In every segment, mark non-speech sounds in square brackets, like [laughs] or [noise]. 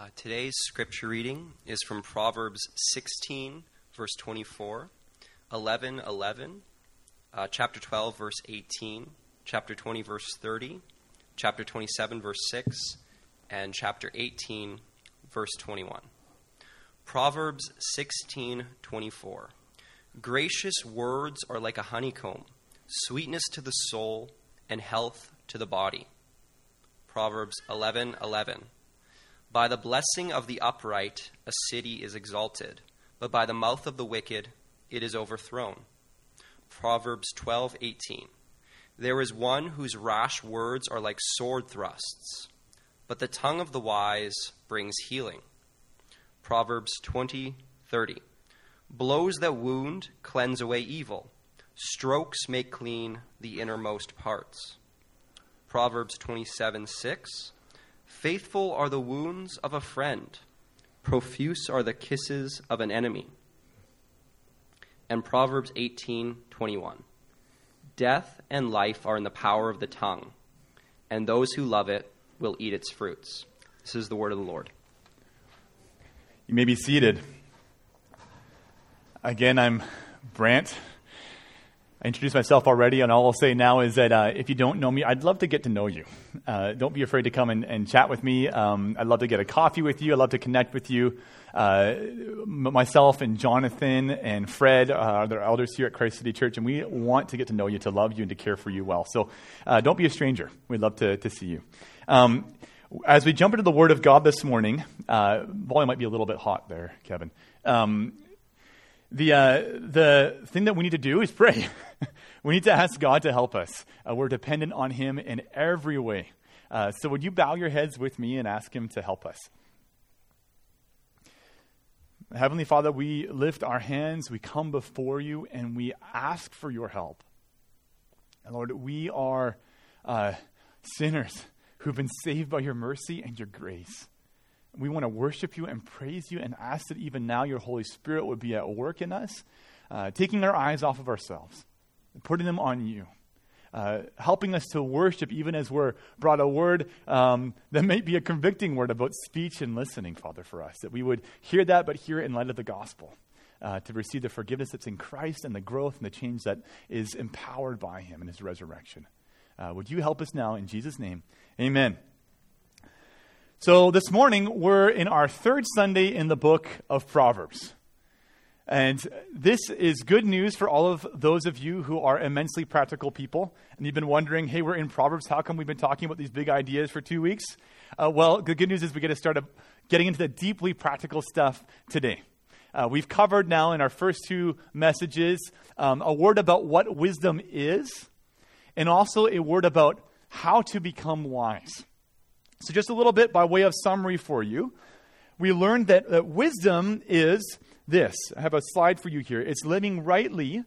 Uh, today's scripture reading is from Proverbs 16, verse 24, 11, 11, uh, chapter 12, verse 18, chapter 20, verse 30, chapter 27, verse 6, and chapter 18, verse 21. Proverbs 16, 24. Gracious words are like a honeycomb, sweetness to the soul, and health to the body. Proverbs 11, 11. By the blessing of the upright, a city is exalted, but by the mouth of the wicked, it is overthrown. Proverbs 12:18. There is one whose rash words are like sword thrusts, but the tongue of the wise brings healing. Proverbs 20:30. Blows that wound cleanse away evil. Strokes make clean the innermost parts. Proverbs 27:6. Faithful are the wounds of a friend, profuse are the kisses of an enemy. And Proverbs 18:21. Death and life are in the power of the tongue, and those who love it will eat its fruits. This is the word of the Lord. You may be seated. Again, I'm Brant. I introduced myself already, and all I'll say now is that uh, if you don't know me, I'd love to get to know you. Uh, don't be afraid to come and, and chat with me. Um, I'd love to get a coffee with you. I'd love to connect with you. Uh, myself and Jonathan and Fred uh, are the elders here at Christ City Church, and we want to get to know you, to love you, and to care for you well. So uh, don't be a stranger. We'd love to, to see you. Um, as we jump into the Word of God this morning, uh, volume might be a little bit hot there, Kevin. Um, the, uh, the thing that we need to do is pray. [laughs] we need to ask God to help us. Uh, we're dependent on Him in every way. Uh, so, would you bow your heads with me and ask Him to help us? Heavenly Father, we lift our hands, we come before you, and we ask for your help. And Lord, we are uh, sinners who've been saved by your mercy and your grace. We want to worship you and praise you and ask that even now your Holy Spirit would be at work in us, uh, taking our eyes off of ourselves, putting them on you. Uh, helping us to worship even as we're brought a word um, that may be a convicting word about speech and listening, Father, for us. That we would hear that, but hear it in light of the gospel. Uh, to receive the forgiveness that's in Christ and the growth and the change that is empowered by Him in His resurrection. Uh, would you help us now in Jesus' name? Amen. So this morning, we're in our third Sunday in the book of Proverbs. And this is good news for all of those of you who are immensely practical people. And you've been wondering, hey, we're in Proverbs. How come we've been talking about these big ideas for two weeks? Uh, well, the good news is we get to start getting into the deeply practical stuff today. Uh, we've covered now in our first two messages um, a word about what wisdom is, and also a word about how to become wise. So, just a little bit by way of summary for you. We learned that, that wisdom is this. I have a slide for you here. It's living rightly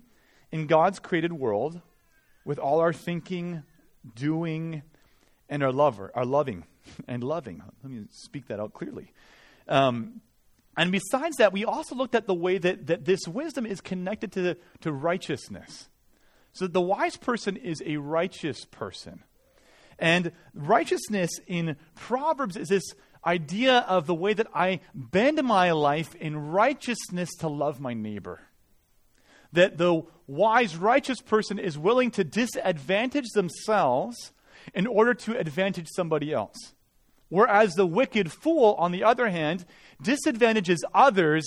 in God's created world with all our thinking, doing, and our lover, our loving [laughs] and loving. Let me speak that out clearly. Um, and besides that, we also looked at the way that, that this wisdom is connected to, to righteousness. So the wise person is a righteous person. And righteousness in Proverbs is this idea of the way that I bend my life in righteousness to love my neighbor. That the wise, righteous person is willing to disadvantage themselves in order to advantage somebody else. Whereas the wicked fool, on the other hand, disadvantages others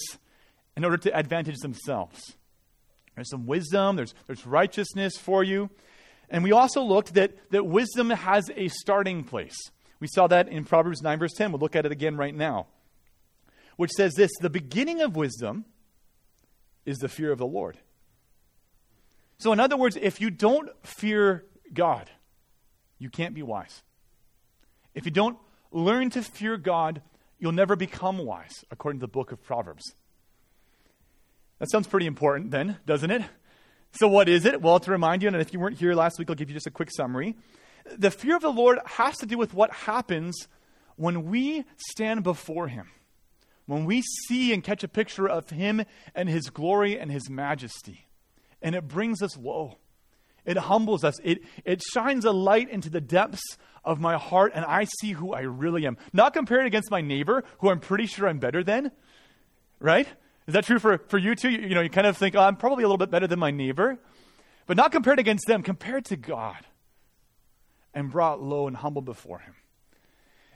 in order to advantage themselves. There's some wisdom, there's, there's righteousness for you. And we also looked that, that wisdom has a starting place. We saw that in Proverbs 9, verse 10. We'll look at it again right now, which says this The beginning of wisdom is the fear of the Lord. So, in other words, if you don't fear God, you can't be wise. If you don't learn to fear God, you'll never become wise, according to the book of Proverbs. That sounds pretty important, then, doesn't it? So, what is it? Well, to remind you, and if you weren't here last week, I'll give you just a quick summary. The fear of the Lord has to do with what happens when we stand before Him, when we see and catch a picture of Him and His glory and His majesty. And it brings us low. It humbles us. It, it shines a light into the depths of my heart and I see who I really am. Not compared against my neighbor, who I'm pretty sure I'm better than, right? Is that true for, for you too? You, you know, you kind of think, oh, I'm probably a little bit better than my neighbor, but not compared against them, compared to God and brought low and humble before Him.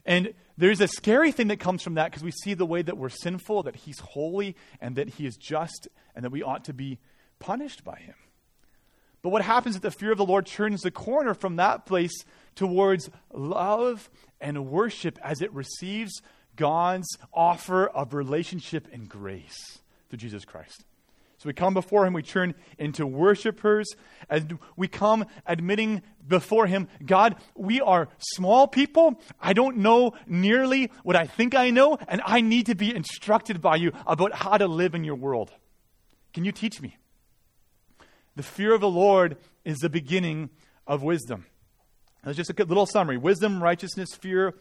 And there's a scary thing that comes from that because we see the way that we're sinful, that He's holy, and that He is just, and that we ought to be punished by Him. But what happens is the fear of the Lord turns the corner from that place towards love and worship as it receives God's offer of relationship and grace through Jesus Christ. So we come before Him, we turn into worshipers, and we come admitting before Him, God, we are small people. I don't know nearly what I think I know, and I need to be instructed by you about how to live in your world. Can you teach me? The fear of the Lord is the beginning of wisdom. That's just a little summary wisdom, righteousness, fear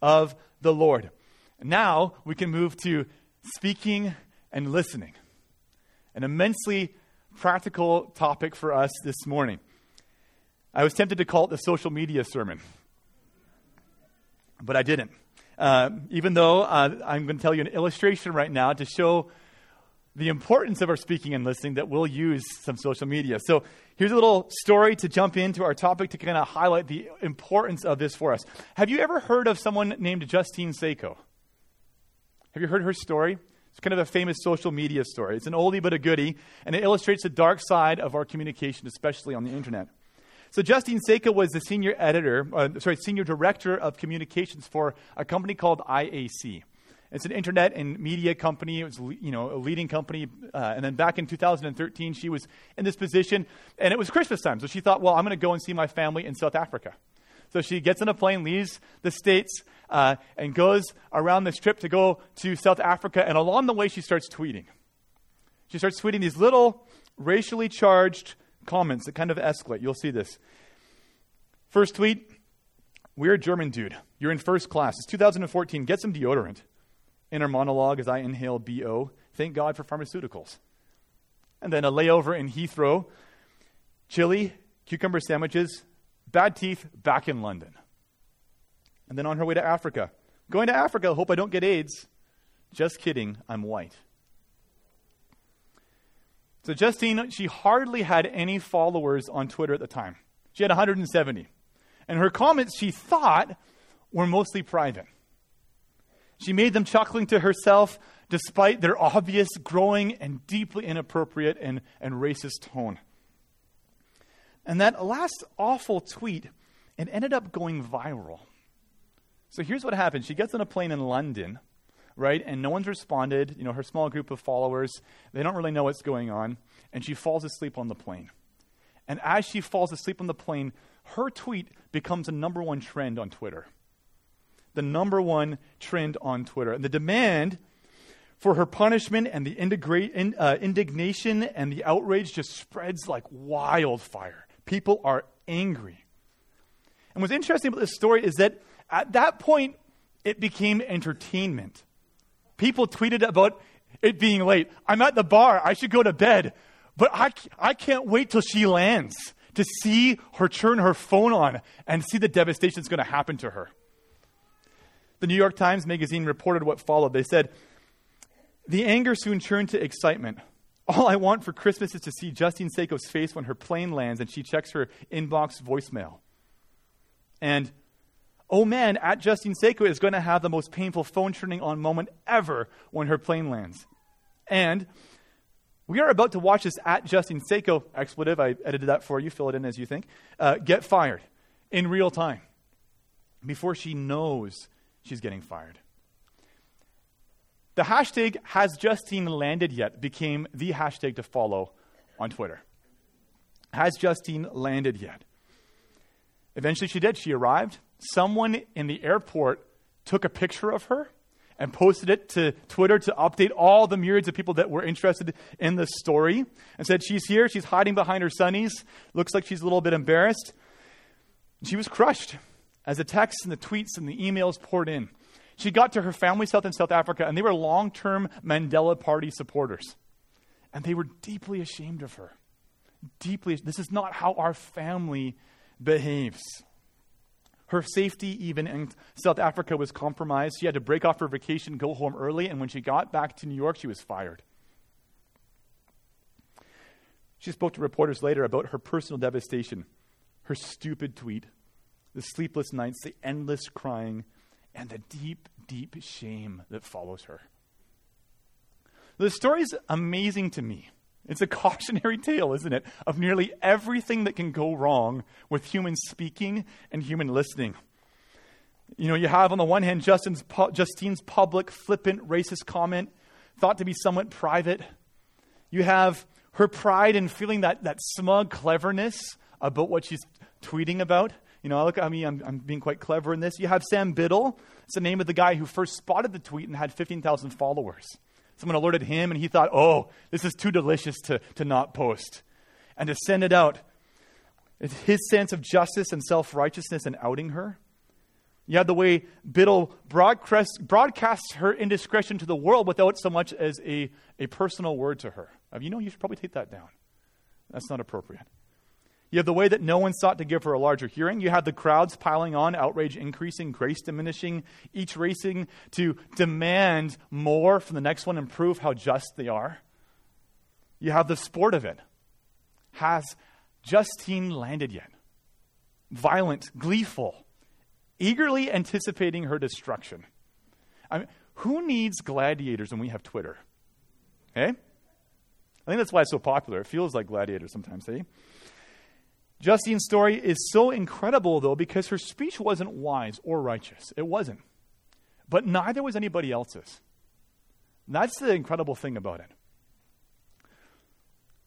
of the Lord. Now we can move to speaking and listening. An immensely practical topic for us this morning. I was tempted to call it the social media sermon, but I didn't. Uh, even though uh, I'm going to tell you an illustration right now to show the importance of our speaking and listening that we'll use some social media. So here's a little story to jump into our topic to kind of highlight the importance of this for us. Have you ever heard of someone named Justine Sacco? Have you heard her story? It's kind of a famous social media story. It's an oldie but a goodie, and it illustrates the dark side of our communication, especially on the internet. So Justine Sacco was the senior editor, uh, sorry, senior director of communications for a company called IAC. It's an internet and media company. It was, you know, a leading company. Uh, and then back in 2013, she was in this position, and it was Christmas time. So she thought, well, I'm going to go and see my family in South Africa. So she gets on a plane, leaves the States, uh, and goes around this trip to go to South Africa. And along the way, she starts tweeting. She starts tweeting these little racially charged comments that kind of escalate. You'll see this. First tweet We're a German dude. You're in first class. It's 2014. Get some deodorant. Inner monologue as I inhale BO. Thank God for pharmaceuticals. And then a layover in Heathrow. Chili, cucumber sandwiches, bad teeth, back in London and then on her way to Africa. Going to Africa, hope I don't get AIDS. Just kidding, I'm white. So Justine, she hardly had any followers on Twitter at the time. She had 170. And her comments, she thought, were mostly private. She made them chuckling to herself despite their obvious, growing, and deeply inappropriate and, and racist tone. And that last awful tweet, it ended up going viral. So here's what happened. She gets on a plane in London, right? And no one's responded. You know, her small group of followers, they don't really know what's going on. And she falls asleep on the plane. And as she falls asleep on the plane, her tweet becomes a number one trend on Twitter. The number one trend on Twitter. And the demand for her punishment and the uh, indignation and the outrage just spreads like wildfire. People are angry. And what's interesting about this story is that at that point, it became entertainment. People tweeted about it being late. I'm at the bar. I should go to bed. But I, I can't wait till she lands to see her turn her phone on and see the devastation that's going to happen to her. The New York Times Magazine reported what followed. They said, The anger soon turned to excitement. All I want for Christmas is to see Justine Sacco's face when her plane lands and she checks her inbox voicemail. And oh man, at Justine Sacco is going to have the most painful phone turning on moment ever when her plane lands. And we are about to watch this at Justine Sacco expletive. I edited that for you. Fill it in as you think. Uh, get fired in real time before she knows she's getting fired. The hashtag has Justine landed yet became the hashtag to follow on Twitter. Has Justine landed yet? Eventually she did. She arrived someone in the airport took a picture of her and posted it to Twitter to update all the myriads of people that were interested in the story and said, She's here, she's hiding behind her sunnies, looks like she's a little bit embarrassed. She was crushed as the texts and the tweets and the emails poured in. She got to her family's house in South Africa, and they were long term Mandela Party supporters. And they were deeply ashamed of her. Deeply, this is not how our family behaves. Her safety, even in South Africa, was compromised. She had to break off her vacation, go home early, and when she got back to New York, she was fired. She spoke to reporters later about her personal devastation, her stupid tweet, the sleepless nights, the endless crying, and the deep, deep shame that follows her. The story is amazing to me. It's a [laughs] cautionary tale, isn't it, of nearly everything that can go wrong with human speaking and human listening. You know, you have on the one hand Justin's, Justine's public, flippant, racist comment, thought to be somewhat private. You have her pride in feeling that, that smug cleverness about what she's tweeting about. You know, look at me, I'm, I'm being quite clever in this. You have Sam Biddle. It's the name of the guy who first spotted the tweet and had 15,000 followers. Someone alerted him, and he thought, oh, this is too delicious to, to not post. And to send it out. It's his sense of justice and self righteousness in outing her. You have the way Biddle broadcast, broadcasts her indiscretion to the world without so much as a, a personal word to her. You know, you should probably take that down. That's not appropriate. You have the way that no one sought to give her a larger hearing. You have the crowds piling on, outrage increasing, grace diminishing, each racing to demand more from the next one and prove how just they are. You have the sport of it. Has Justine landed yet? Violent, gleeful, eagerly anticipating her destruction. I mean, who needs gladiators when we have Twitter? Eh? I think that's why it's so popular. It feels like gladiators sometimes, eh? Justine's story is so incredible, though, because her speech wasn't wise or righteous. It wasn't. But neither was anybody else's. That's the incredible thing about it.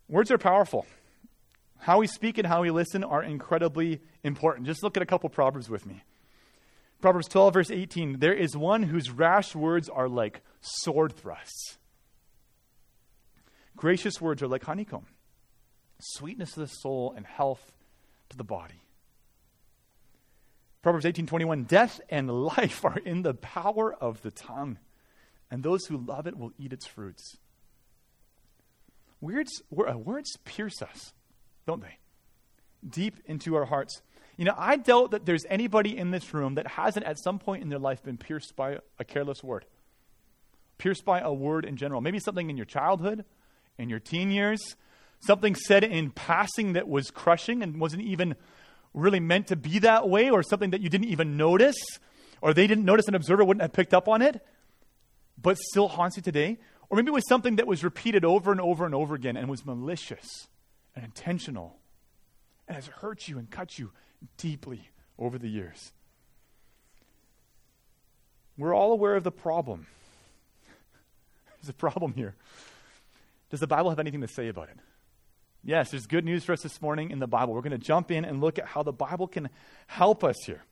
Words are powerful. How we speak and how we listen are incredibly important. Just look at a couple Proverbs with me. Proverbs 12, verse 18 There is one whose rash words are like sword thrusts. Gracious words are like honeycomb, sweetness of the soul and health to the body. Proverbs 18:21 Death and life are in the power of the tongue, and those who love it will eat its fruits. Words, uh, words pierce us, don't they? Deep into our hearts. You know, I doubt that there's anybody in this room that hasn't at some point in their life been pierced by a careless word. Pierced by a word in general. Maybe something in your childhood, in your teen years, something said in passing that was crushing and wasn't even really meant to be that way, or something that you didn't even notice, or they didn't notice, an observer wouldn't have picked up on it, but still haunts you today. Or maybe it was something that was repeated over and over and over again and was malicious and intentional and has hurt you and cut you deeply over the years. We're all aware of the problem. [laughs] There's a problem here. Does the Bible have anything to say about it? Yes, there's good news for us this morning in the Bible. We're going to jump in and look at how the Bible can help us here.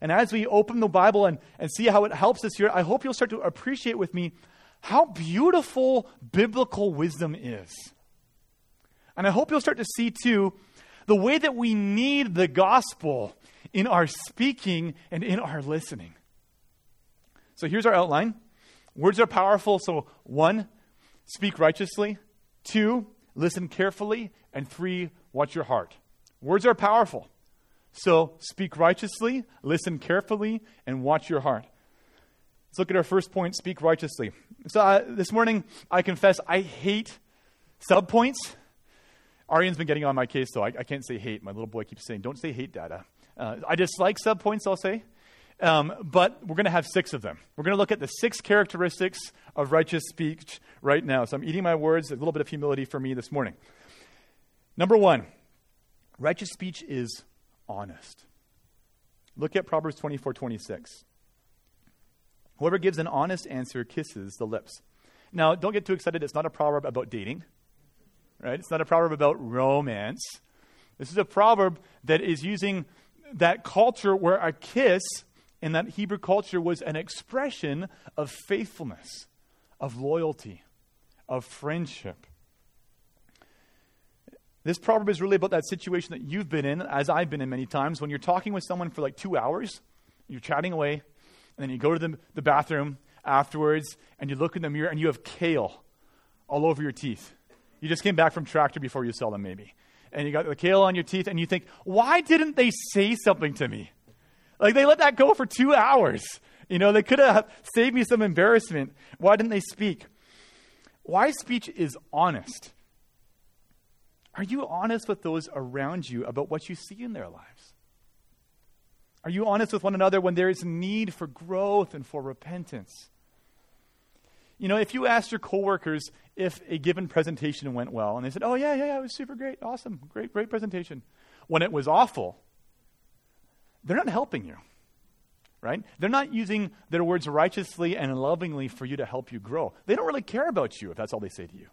And as we open the Bible and, and see how it helps us here, I hope you'll start to appreciate with me how beautiful biblical wisdom is. And I hope you'll start to see, too, the way that we need the gospel in our speaking and in our listening. So here's our outline words are powerful. So, one, speak righteously. Two, listen carefully, and three, watch your heart. Words are powerful. So speak righteously, listen carefully, and watch your heart. Let's look at our first point speak righteously. So uh, this morning, I confess I hate subpoints. Arian's been getting on my case, though. I, I, can't say hate. My little boy keeps saying, don't say hate, Dada. Uh, I dislike subpoints, I'll say. Um, but we're going to have six of them. We're going to look at the six characteristics of righteous speech right now. So I'm eating my words, a little bit of humility for me this morning. Number one, righteous speech is honest. Look at Proverbs 24 26. Whoever gives an honest answer kisses the lips. Now, don't get too excited. It's not a proverb about dating, right? It's not a proverb about romance. This is a proverb that is using that culture where a kiss in that Hebrew culture was an expression of faithfulness, of loyalty, of friendship. This proverb is really about that situation that you've been in, as I've been in many times, when you're talking with someone for like two hours, you're chatting away, and then you go to the, the bathroom afterwards, and you look in the mirror, and you have kale all over your teeth. You just came back from tractor before you saw them, maybe. And you got the kale on your teeth, and you think, why didn't they say something to me? Like they let that go for two hours. You know, they could have saved me some embarrassment. Why didn't they speak? Why speech is honest. Are you honest with those around you about what you see in their lives? Are you honest with one another when there is need for growth and for repentance? You know, if you asked your coworkers if a given presentation went well, and they said, "Oh yeah, yeah, yeah, it was super great, awesome, great, great presentation," when it was awful, they're not helping you, right? They're not using their words righteously and lovingly for you to help you grow. They don't really care about you if that's all they say to you.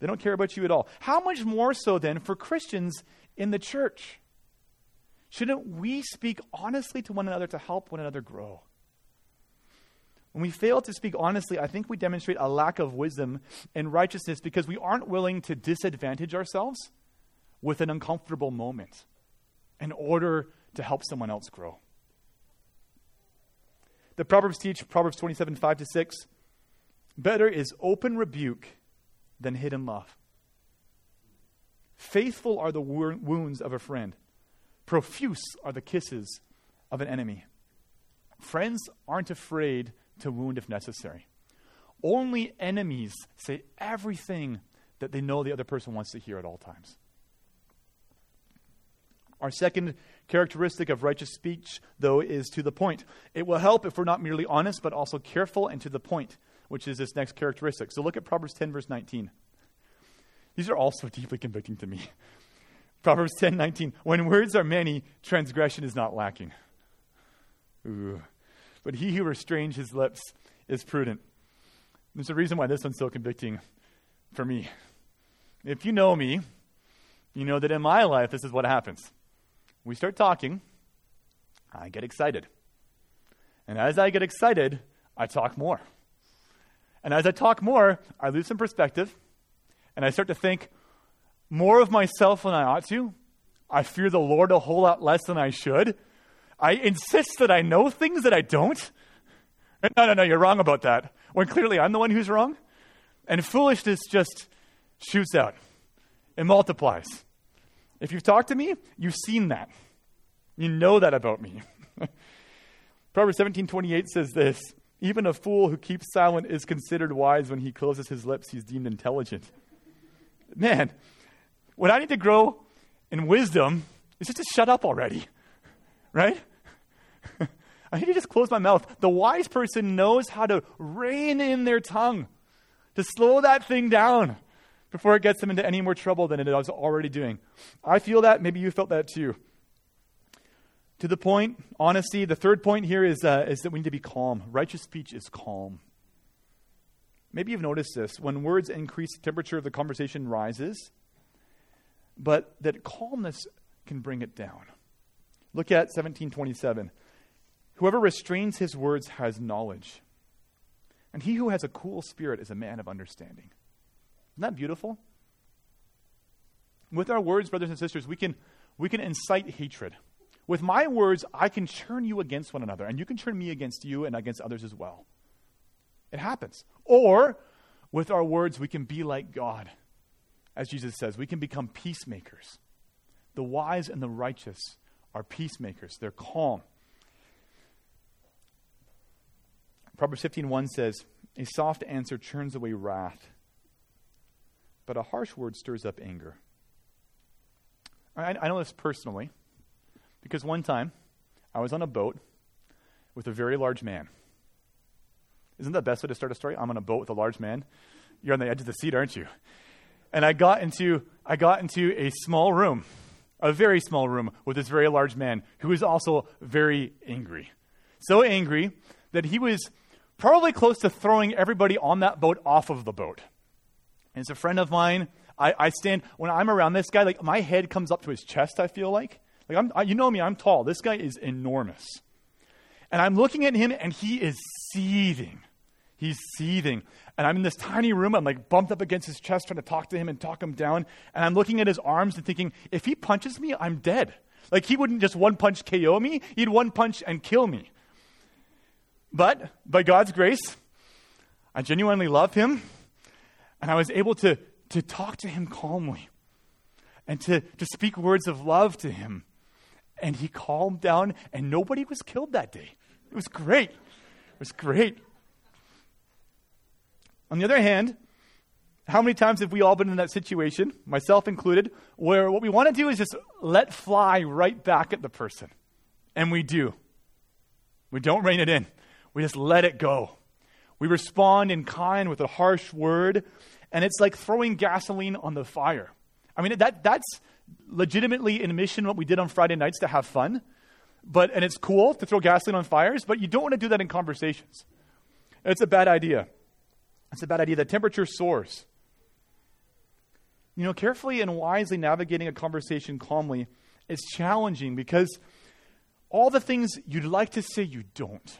They don't care about you at all. How much more so then for Christians in the church? Shouldn't we speak honestly to one another to help one another grow? When we fail to speak honestly, I think we demonstrate a lack of wisdom and righteousness because we aren't willing to disadvantage ourselves with an uncomfortable moment in order to help someone else grow. The Proverbs teach, Proverbs 27, 5 to 6, better is open rebuke than hidden love. Faithful are the wounds of a friend, profuse are the kisses of an enemy. Friends aren't afraid to wound if necessary. Only enemies say everything that they know the other person wants to hear at all times. Our second characteristic of righteous speech, though, is to the point. It will help if we're not merely honest, but also careful and to the point which is this next characteristic. So look at Proverbs 10, verse 19. These are also deeply convicting to me. [laughs] Proverbs 10, 19. When words are many, transgression is not lacking. Ooh. But he who restrains his lips is prudent. There's a reason why this one's so convicting for me. If you know me, you know that in my life, this is what happens. We start talking, I get excited. And as I get excited, I talk more. And as I talk more, I lose some perspective and I start to think more of myself than I ought to. I fear the Lord a whole lot less than I should. I insist that I know things that I don't. And no, no, no, you're wrong about that. When clearly I'm the one who's wrong. And foolishness just shoots out, it multiplies. If you've talked to me, you've seen that. You know that about me. [laughs] Proverbs 17:28 says this even a fool who keeps silent is considered wise when he closes his lips, he's deemed intelligent. Man, what I need to grow in wisdom is just to shut up already, right? [laughs] I need to just close my mouth. The wise person knows how to rein in their tongue, to slow that thing down before it gets them into any more trouble than it is already doing. I feel that. Maybe you felt that too to the point, honesty. The third point here is, uh, is that we need to be calm. Righteous speech is calm. Maybe you've noticed this. When words increase, the temperature of the conversation rises, but that calmness can bring it down. Look at 1727. Whoever restrains his words has knowledge, and he who has a cool spirit is a man of understanding. Isn't that beautiful? With our words, brothers and sisters, we can, we can incite hatred. With my words, I can turn you against one another, and you can turn me against you and against others as well. It happens. Or, with our words, we can be like God. As Jesus says, we can become peacemakers. The wise and the righteous are peacemakers, they're calm. Proverbs 15:1 says, "A soft answer turns away wrath, but a harsh word stirs up anger." I, I know this personally. Because one time, I was on a boat with a very large man. Isn't that the best way to start a story? I'm on a boat with a large man. You're on the edge of the seat, aren't you? And I got into, I got into a small room, a very small room, with this very large man who was also very angry. So angry that he was probably close to throwing everybody on that boat off of the boat. And it's a friend of mine. I, I stand, when I'm around this guy, like my head comes up to his chest, I feel like. Like I'm, I, you know me, I'm tall. This guy is enormous. And I'm looking at him, and he is seething. He's seething. And I'm in this tiny room. I'm like bumped up against his chest, trying to talk to him and talk him down. And I'm looking at his arms and thinking, if he punches me, I'm dead. Like he wouldn't just one punch KO me, he'd one punch and kill me. But by God's grace, I genuinely love him. And I was able to, to talk to him calmly and to, to speak words of love to him And he calmed down, and nobody was killed that day. It was great. It was great. On the other hand, how many times have we all been in that situation, myself included, where what we want to do is just let fly right back at the person? And we do. We don't rein it in, we just let it go. We respond in kind with a harsh word, and it's like throwing gasoline on the fire. I mean, that, that's legitimately in mission what we did on Friday nights to have fun. But, and it's cool to throw gasoline on fires, but you don't want to do that in conversations. It's a bad idea. It's a bad idea. The temperature soars. You know, carefully and wisely navigating a conversation calmly is challenging because all the things you'd like to say, you don't.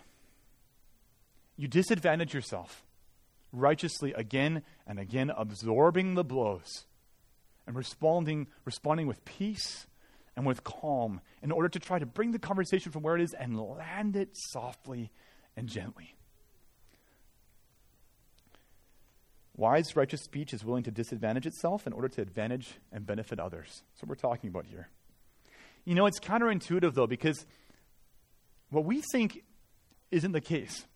You disadvantage yourself righteously again and again, absorbing the blows and responding, responding with peace and with calm in order to try to bring the conversation from where it is and land it softly and gently. Wise, righteous speech is willing to disadvantage itself in order to advantage and benefit others. That's what we're talking about here. You know, it's counterintuitive, though, because what we think isn't the case.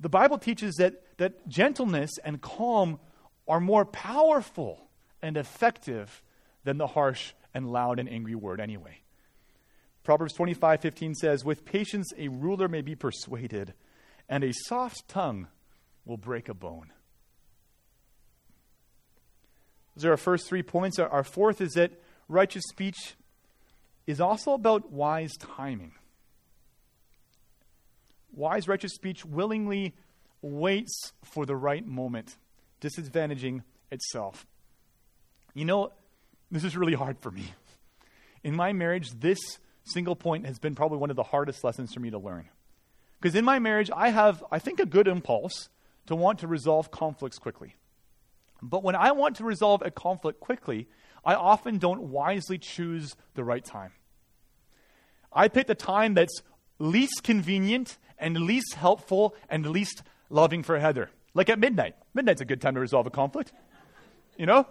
The Bible teaches that, that gentleness and calm are more powerful and effective than the harsh and loud and angry word, anyway. Proverbs 25 15 says, With patience a ruler may be persuaded, and a soft tongue will break a bone. Those are our first three points. Our fourth is that righteous speech is also about wise timing. Wise, righteous speech willingly waits for the right moment, disadvantaging itself. You know, this is really hard for me. In my marriage, this single point has been probably one of the hardest lessons for me to learn. Because in my marriage, I have, I think, a good impulse to want to resolve conflicts quickly. But when I want to resolve a conflict quickly, I often don't wisely choose the right time. I pick the time that's least convenient and least helpful and least loving for Heather. Like at midnight. Midnight's a good time to resolve a conflict. You know?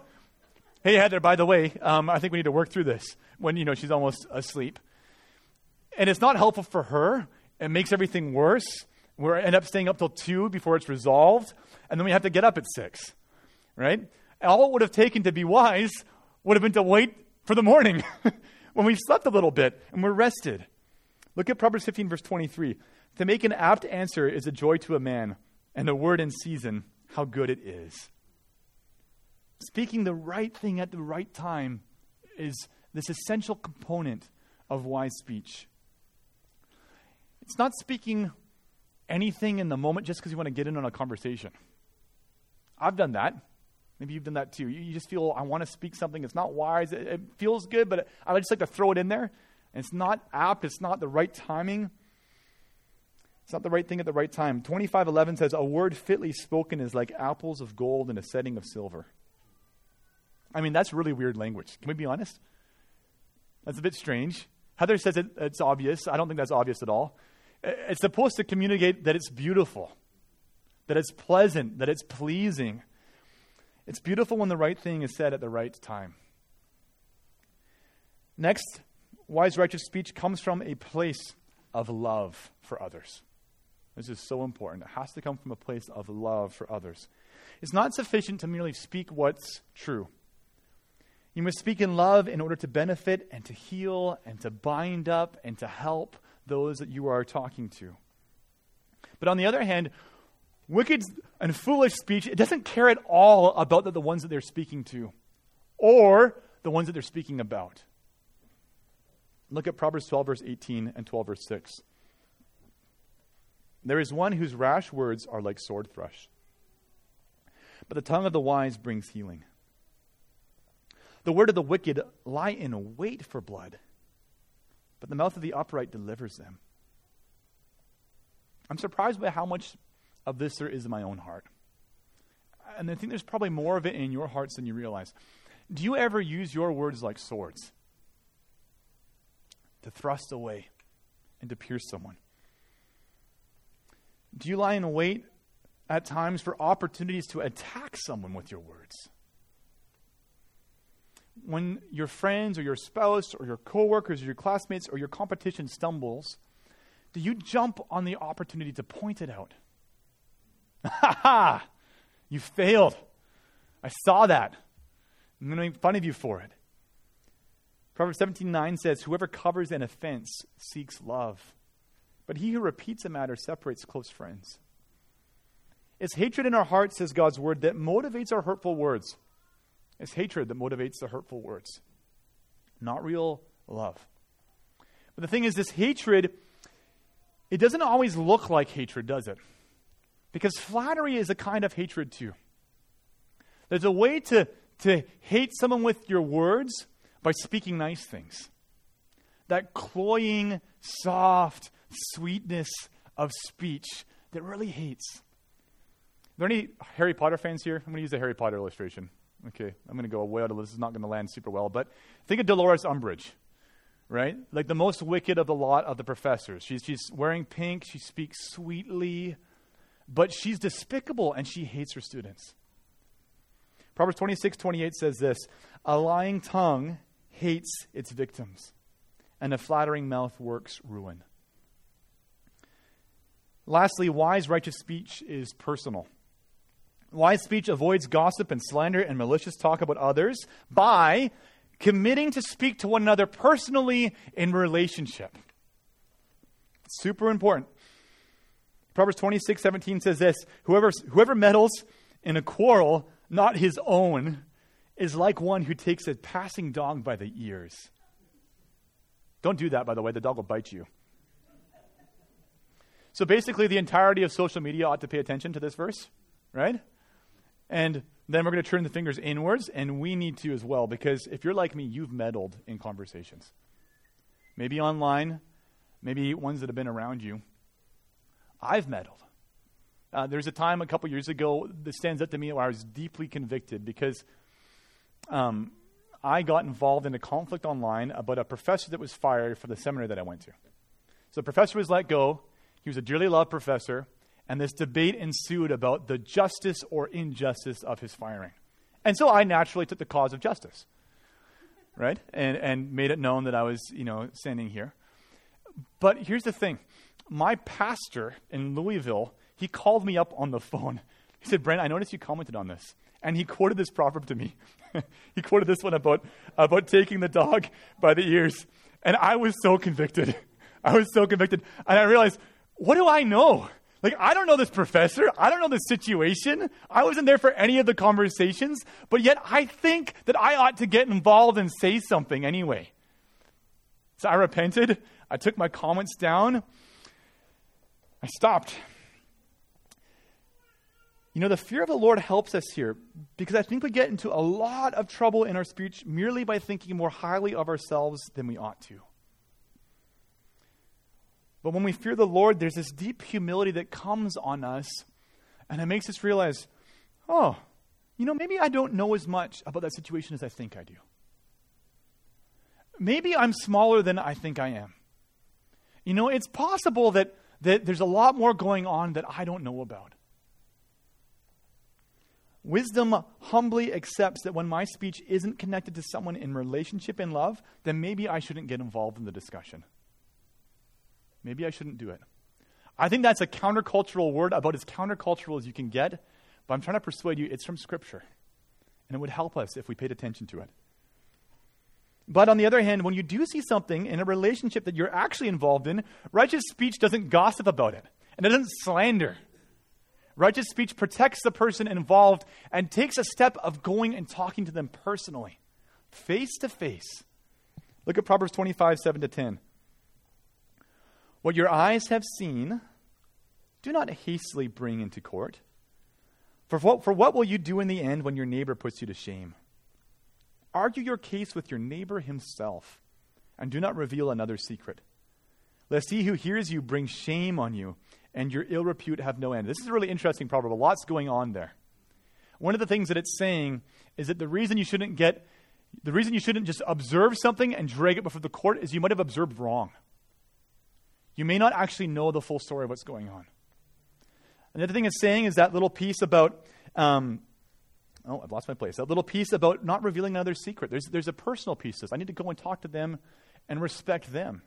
Hey, Heather, by the way, um, I think we need to work through this when, you know, she's almost asleep. And it's not helpful for her. It makes everything worse. We end up staying up till 2 before it's resolved. And then we have to get up at 6 right? All it would have taken to be wise would have been to wait for the morning [laughs] when we slept a little bit and we're rested. Look at Proverbs 15, verse 23. To make an apt answer is a joy to a man, and a word in season, how good it is. Speaking the right thing at the right time is this essential component of wise speech. It's not speaking anything in the moment just because you want to get in on a conversation. I've done that. Maybe you've done that too. You, just feel, I want to speak something. It's not wise. It, feels good, but I just like to throw it in there. And it's not apt. It's not the right timing. It's not the right thing at the right time. 2511 says, A word fitly spoken is like apples of gold in a setting of silver. I mean, that's really weird language. Can we be honest? That's a bit strange. Heather says it, it's obvious. I don't think that's obvious at all. It's supposed to communicate that it's beautiful, that it's pleasant, that it's pleasing. It's beautiful when the right thing is said at the right time. Next, wise, righteous speech comes from a place of love for others. This is so important. It has to come from a place of love for others. It's not sufficient to merely speak what's true. You must speak in love in order to benefit and to heal and to bind up and to help those that you are talking to. But on the other hand, wicked and foolish speech, it doesn't care at all about the, the ones that they're speaking to or the ones that they're speaking about. Look at Proverbs 12, verse 18 and 12, verse 6. There is one whose rash words are like sword thrush, but the tongue of the wise brings healing. The word of the wicked lie in wait for blood, but the mouth of the upright delivers them. I'm surprised by how much of this there is in my own heart. And I think there's probably more of it in your hearts than you realize. Do you ever use your words like swords to thrust away and to pierce someone? Do you lie in wait at times for opportunities to attack someone with your words? when your friends or your spouse or your coworkers or your classmates or your competition stumbles, do you jump on the opportunity to point it out? Ha [laughs] ha! You failed. I saw that. I'm going to make fun of you for it. Proverbs 17:9 says, "Whoever covers an offense seeks love, but he who repeats a matter separates close friends." It's hatred in our hearts, says God's word, that motivates our hurtful words. It's hatred that motivates the hurtful words, not real love. But the thing is, this hatred, it doesn't always look like hatred, does it? Because flattery is a kind of hatred too. There's a way to, to hate someone with your words by speaking nice things. That cloying, soft sweetness of speech that really hates. Are there any Harry Potter fans here? I'm going to use a Harry Potter illustration. Okay, I'm going to go way out of this. is not going to land super well, but think of Dolores Umbridge, right? Like the most wicked of the lot of the professors. She's, she's wearing pink, she speaks sweetly, but she's despicable and she hates her students. Proverbs 26, 28 says this A lying tongue hates its victims, and a flattering mouth works ruin. Lastly, wise, righteous speech is personal. Wise speech avoids gossip and slander and malicious talk about others by committing to speak to one another personally in relationship. Super important. Proverbs 26, 17 says this Whoever, whoever meddles in a quarrel not his own is like one who takes a passing dog by the ears. Don't do that, by the way, the dog will bite you. So basically, the entirety of social media ought to pay attention to this verse, right? And then we're going to turn the fingers inwards, and we need to as well, because if you're like me, you've meddled in conversations. Maybe online, maybe ones that have been around you. I've meddled. Uh, there's a time a couple years ago that stands up to me where I was deeply convicted because um, I got involved in a conflict online about a professor that was fired for the seminary that I went to. So the professor was let go. He was a dearly loved professor and this debate ensued about the justice or injustice of his firing. And so I naturally took the cause of justice, right? And, and made it known that I was, you know, standing here. But here's the thing my pastor in Louisville, he called me up on the phone. He said, Brent, I noticed you commented on this. And he quoted this proverb to me. [laughs] he quoted this one about, about taking the dog by the ears. And I was so convicted. I was so convicted. And I realized, what do I know? Like, I don't know this professor. I don't know the situation. I wasn't there for any of the conversations, but yet I think that I ought to get involved and say something anyway. So I repented. I took my comments down. I stopped. You know, the fear of the Lord helps us here because I think we get into a lot of trouble in our speech merely by thinking more highly of ourselves than we ought to. But when we fear the Lord, there's this deep humility that comes on us, and it makes us realize, oh, you know, maybe I don't know as much about that situation as I think I do. Maybe I'm smaller than I think I am. You know, it's possible that, that there's a lot more going on that I don't know about. Wisdom humbly accepts that when my speech isn't connected to someone in relationship and love, then maybe I shouldn't get involved in the discussion. Maybe I shouldn't do it. I think that's a countercultural word, about as countercultural as you can get, but I'm trying to persuade you it's from Scripture. And it would help us if we paid attention to it. But on the other hand, when you do see something in a relationship that you're actually involved in, righteous speech doesn't gossip about it, and it doesn't slander. Righteous speech protects the person involved and takes a step of going and talking to them personally, face to face. Look at Proverbs 25, 7 to 10. What your eyes have seen, do not hastily bring into court. For what, for what will you do in the end when your neighbor puts you to shame? Argue your case with your neighbor himself, and do not reveal another secret. Lest he who hears you bring shame on you, and your ill repute have no end. This is a really interesting proverb. A lot's going on there. One of the things that it's saying is that the reason you shouldn't get, the reason you shouldn't just observe something and drag it before the court is you might have observed wrong you may not actually know the full story of what's going on. Another thing it's saying is that little piece about um, oh, I've lost my place. That little piece about not revealing another secret. There's, there's a personal piece to this. I need to go and talk to them and respect them.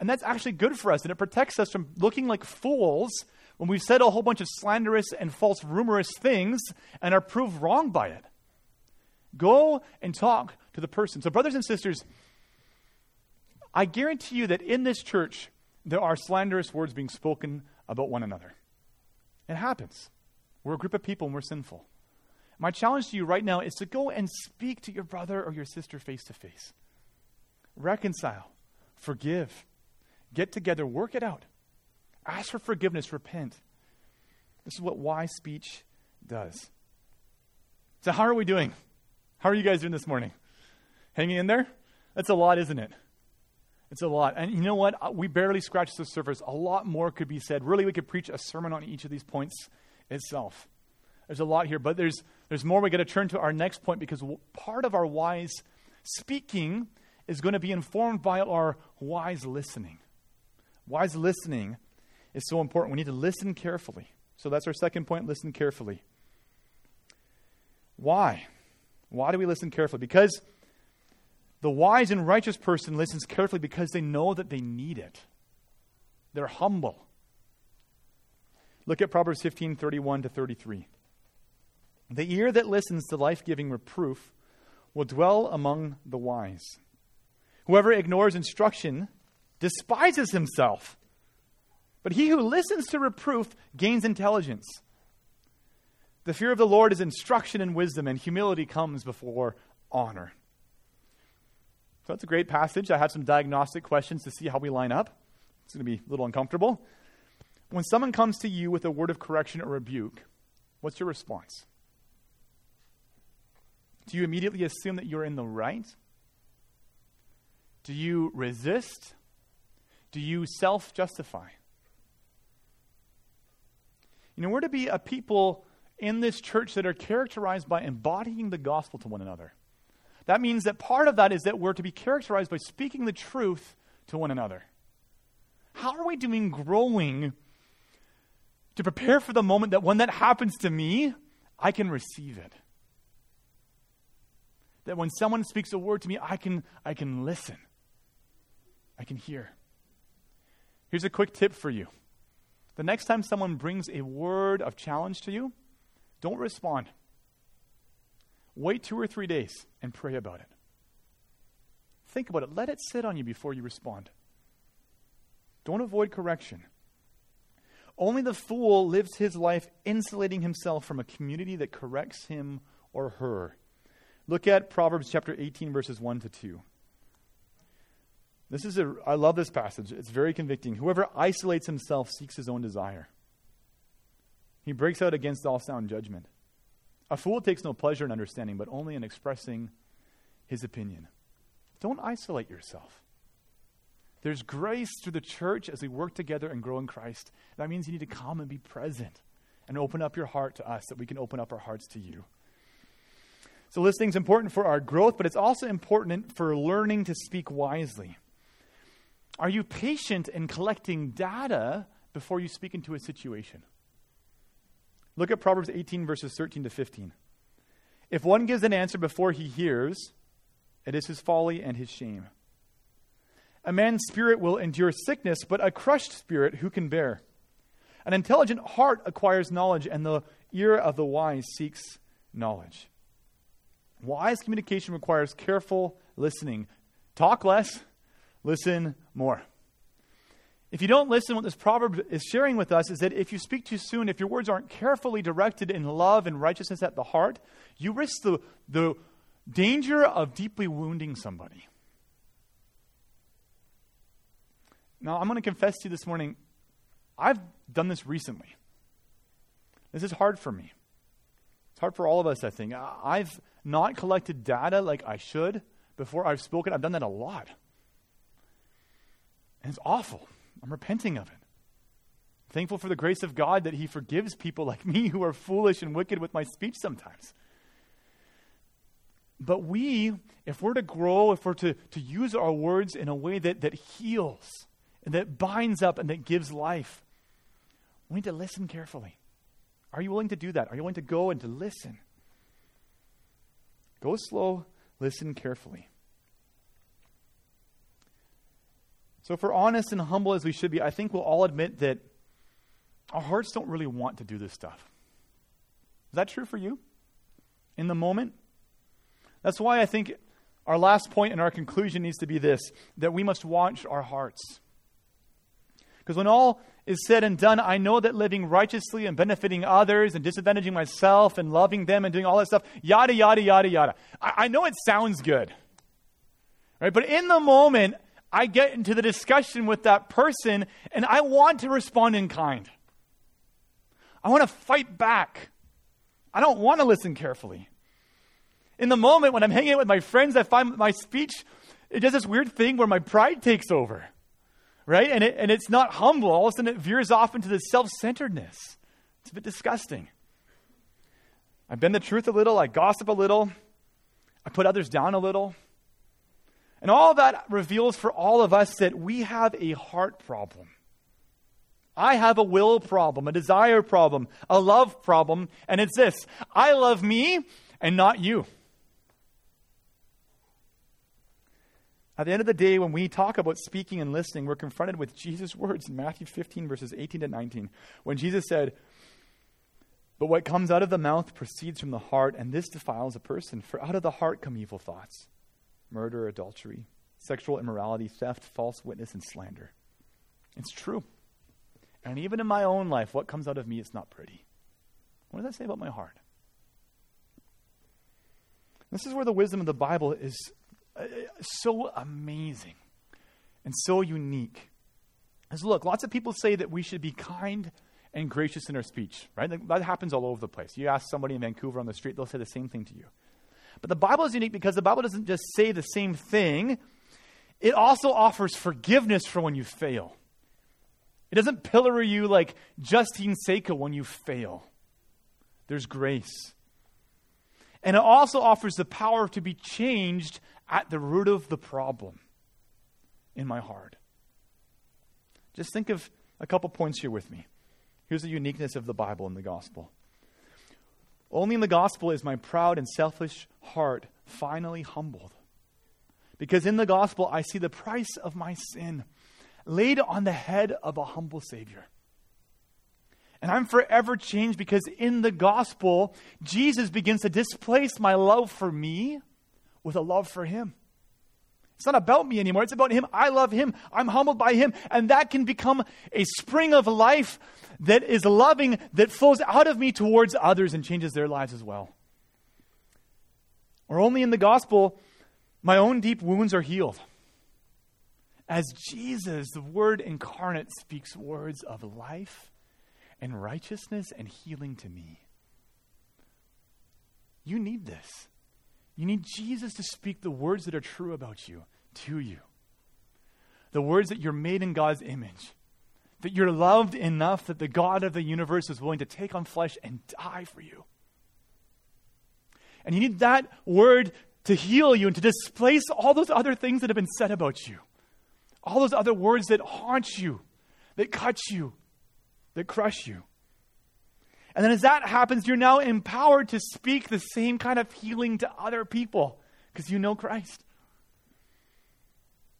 And that's actually good for us, and it protects us from looking like fools when we've said a whole bunch of slanderous and false rumorous things and are proved wrong by it. Go and talk to the person. So, brothers and sisters, I guarantee you that in this church, there are slanderous words being spoken about one another. It happens. We're a group of people and we're sinful. My challenge to you right now is to go and speak to your brother or your sister face to face. Reconcile, forgive, get together, work it out. Ask for forgiveness, repent. This is what wise speech does. So, how are we doing? How are you guys doing this morning? Hanging in there? That's a lot, isn't it? It's a lot. And you know what? We barely scratched the surface. A lot more could be said. Really, we could preach a sermon on each of these points itself. There's a lot here, but there's, there's more. we got to turn to our next point because part of our wise speaking is going to be informed by our wise listening. Wise listening is so important. We need to listen carefully. So that's our second point listen carefully. Why? Why do we listen carefully? Because the wise and righteous person listens carefully because they know that they need it. They're humble. Look at Proverbs 15 31 to 33. The ear that listens to life giving reproof will dwell among the wise. Whoever ignores instruction despises himself, but he who listens to reproof gains intelligence. The fear of the Lord is instruction and wisdom, and humility comes before honor. So that's a great passage. I have some diagnostic questions to see how we line up. It's going to be a little uncomfortable. When someone comes to you with a word of correction or rebuke, what's your response? Do you immediately assume that you're in the right? Do you resist? Do you self justify? You know, we're to be a people in this church that are characterized by embodying the gospel to one another. That means that part of that is that we're to be characterized by speaking the truth to one another. How are we doing growing to prepare for the moment that when that happens to me, I can receive it? That when someone speaks a word to me, I can, I can listen. I can hear. Here's a quick tip for you. The next time someone brings a word of challenge to you, don't respond. Wait two or three days and pray about it. Think about it. Let it sit on you before you respond. Don't avoid correction. Only the fool lives his life insulating himself from a community that corrects him or her. Look at Proverbs chapter 18, verses 1 to 2. This is a, I love this passage. It's very convicting. Whoever isolates himself seeks his own desire. He breaks out against all sound judgment. A fool takes no pleasure in understanding, but only in expressing his opinion. Don't isolate yourself. There's grace through the church as we work together and grow in Christ. That means you need to come and be present and open up your heart to us, that we can open up our hearts to you. So, listening is important for our growth, but it's also important for learning to speak wisely. Are you patient in collecting data before you speak into a situation? Look at Proverbs 18, verses 13 to 15. If one gives an answer before he hears, it is his folly and his shame. A man's spirit will endure sickness, but a crushed spirit who can bear? An intelligent heart acquires knowledge, and the ear of the wise seeks knowledge. Wise communication requires careful listening. Talk less, listen more. If you don't listen, what this proverb is sharing with us is that if you speak too soon, if your words aren't carefully directed in love and righteousness at the heart, you risk the, the danger of deeply wounding somebody. Now, I'm going to confess to you this morning, I've done this recently. This is hard for me. It's hard for all of us, I think. I've not collected data like I should before I've spoken. I've done that a lot. And it's awful. I'm repenting of it. Thankful for the grace of God that He forgives people like me who are foolish and wicked with my speech sometimes. But we, if we're to grow, if we're to, to use our words in a way that, that heals and that binds up and that gives life, we need to listen carefully. Are you willing to do that? Are you willing to go and to listen? Go slow, listen carefully. So, if we're honest and humble as we should be, I think we'll all admit that our hearts don't really want to do this stuff. Is that true for you? In the moment? That's why I think our last point and our conclusion needs to be this that we must watch our hearts. Because when all is said and done, I know that living righteously and benefiting others and disadvantaging myself and loving them and doing all that stuff, yada, yada, yada, yada. I, I know it sounds good. Right? But in the moment, I get into the discussion with that person and I want to respond in kind. I want to fight back. I don't want to listen carefully. In the moment when I'm hanging out with my friends, I find my speech, it does this weird thing where my pride takes over right? And, it, and it's not humble. All of a sudden, it veers off into this self centeredness. It's a bit disgusting. I bend the truth a little, I gossip a little, I put others down a little. And all that reveals for all of us that we have a heart problem. I have a will problem, a desire problem, a love problem, and it's this I love me and not you. At the end of the day, when we talk about speaking and listening, we're confronted with Jesus' words in Matthew 15, verses 18 to 19, when Jesus said, But what comes out of the mouth proceeds from the heart, and this defiles a person. For out of the heart come evil thoughts murder, adultery, sexual immorality, theft, false witness, and slander. It's true. And even in my own life, what comes out of me is not pretty. What does that say about my heart? This is where the wisdom of the Bible is uh, so amazing and so unique. Is look, lots of people say that we should be kind and gracious in our speech, right? That happens all over the place. You ask somebody in Vancouver on the street, they'll say the same thing to you. But the Bible is unique because the Bible doesn't just say the same thing, it also offers forgiveness for when you fail. It doesn't pillory you like Justine Sacco when you fail. There's grace. And it also offers the power to be changed at the root of the problem in my heart. Just think of a couple points here with me. Here's the uniqueness of the Bible and the gospel. Only in the gospel is my proud and selfish heart finally humbled. Because in the gospel, I see the price of my sin laid on the head of a humble Savior. And I'm forever changed because in the gospel, Jesus begins to displace my love for me with a love for Him. It's not about me anymore. It's about Him. I love Him. I'm humbled by Him. And that can become a spring of life that is loving, that flows out of me towards others and changes their lives as well. Or only in the gospel, my own deep wounds are healed. As Jesus, the Word incarnate, speaks words of life and righteousness and healing to me. You need this. You need Jesus to speak the words that are true about you to you. The words that you're made in God's image. That you're loved enough that the God of the universe is willing to take on flesh and die for you. And you need that word to heal you and to displace all those other things that have been said about you. All those other words that haunt you, that cut you, that crush you. And then as that happens, you're now empowered to speak the same kind of healing to other people because you know Christ.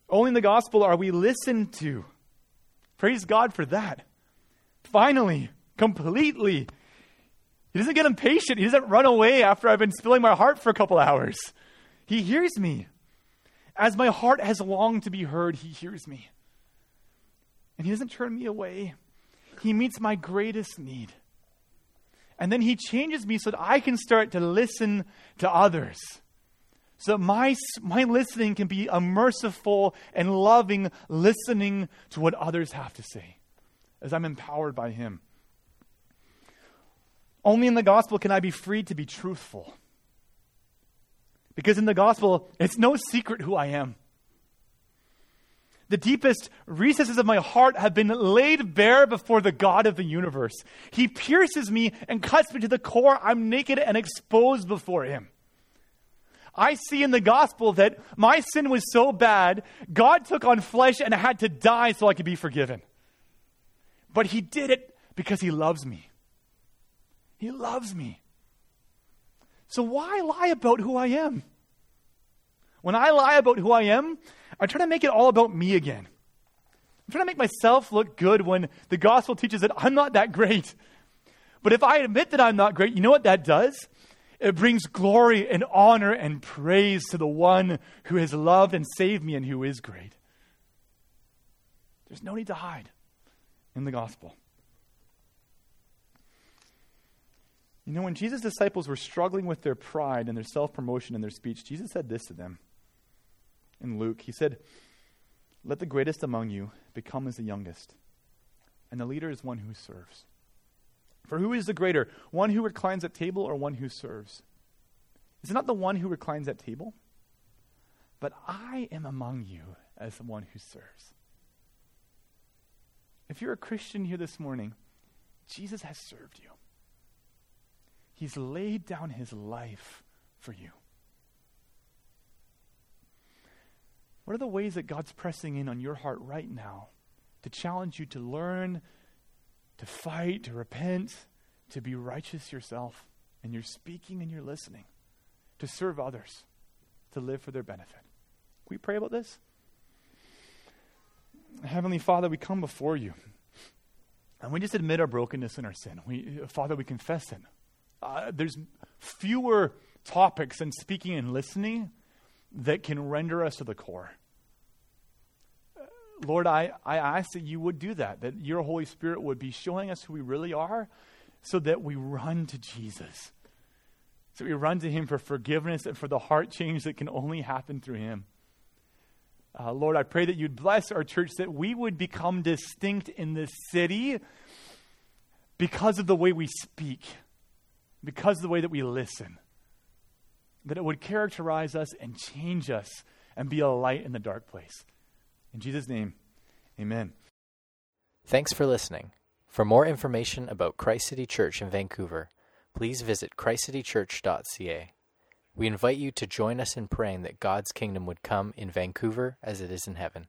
Only in the gospel are we listened to. Praise God for that. Finally, completely. He doesn't get impatient. He doesn't run away after I've been spilling my heart for a couple hours. He hears me. As my heart has longed to be heard, He hears me. And He doesn't turn me away. He meets my greatest need. And then he changes me so that I can start to listen to others. So that my, my listening can be a merciful and loving listening to what others have to say as I'm empowered by him. Only in the gospel can I be freed to be truthful. Because in the gospel, it's no secret who I am. The deepest recesses of my heart have been laid bare before the God of the universe. He pierces me and cuts me to the core. I'm naked and exposed before Him. I see in the gospel that my sin was so bad, God took on flesh and had to die so I could be forgiven. But He did it because He loves me. He loves me. So why lie about who I am? When I lie about who I am, I try to make it all about me again. I'm trying to make myself look good when the gospel teaches that I'm not that great. But if I admit that I'm not great, you know what that does? It brings glory and honor and praise to the one who has loved and saved me and who is great. There's no need to hide in the gospel. You know, when Jesus' disciples were struggling with their pride and their self promotion and their speech, Jesus said this to them in Luke. He said, Let the greatest among you become as the youngest, and the leader is one who serves. For who is the greater, one who reclines at table or one who serves? Is it not the one who reclines at table? But I am among you as the one who serves. If you're a Christian here this morning, Jesus has served you. He's laid down his life for you. What are the ways that God's pressing in on your heart right now to challenge you to learn, to fight, to repent, to be righteous yourself? And you're speaking and you're listening, to serve others, to live for their benefit. Can we pray about this? Heavenly Father, we come before you. And we just admit our brokenness and our sin. We, Father, we confess it. Uh, there's fewer topics than speaking and listening that can render us to the core. Lord, I, I ask that you would do that, that your Holy Spirit would be showing us who we really are so that we run to Jesus. So we run to him for forgiveness and for the heart change that can only happen through him. Uh, Lord, I pray that you'd bless our church, that we would become distinct in this city because of the way we speak, because of the way that we listen that it would characterize us and change us and be a light in the dark place. In Jesus' name, amen. Thanks for listening. For more information about Christ City Church in Vancouver, please visit christcitychurch.ca. We invite you to join us in praying that God's kingdom would come in Vancouver as it is in heaven.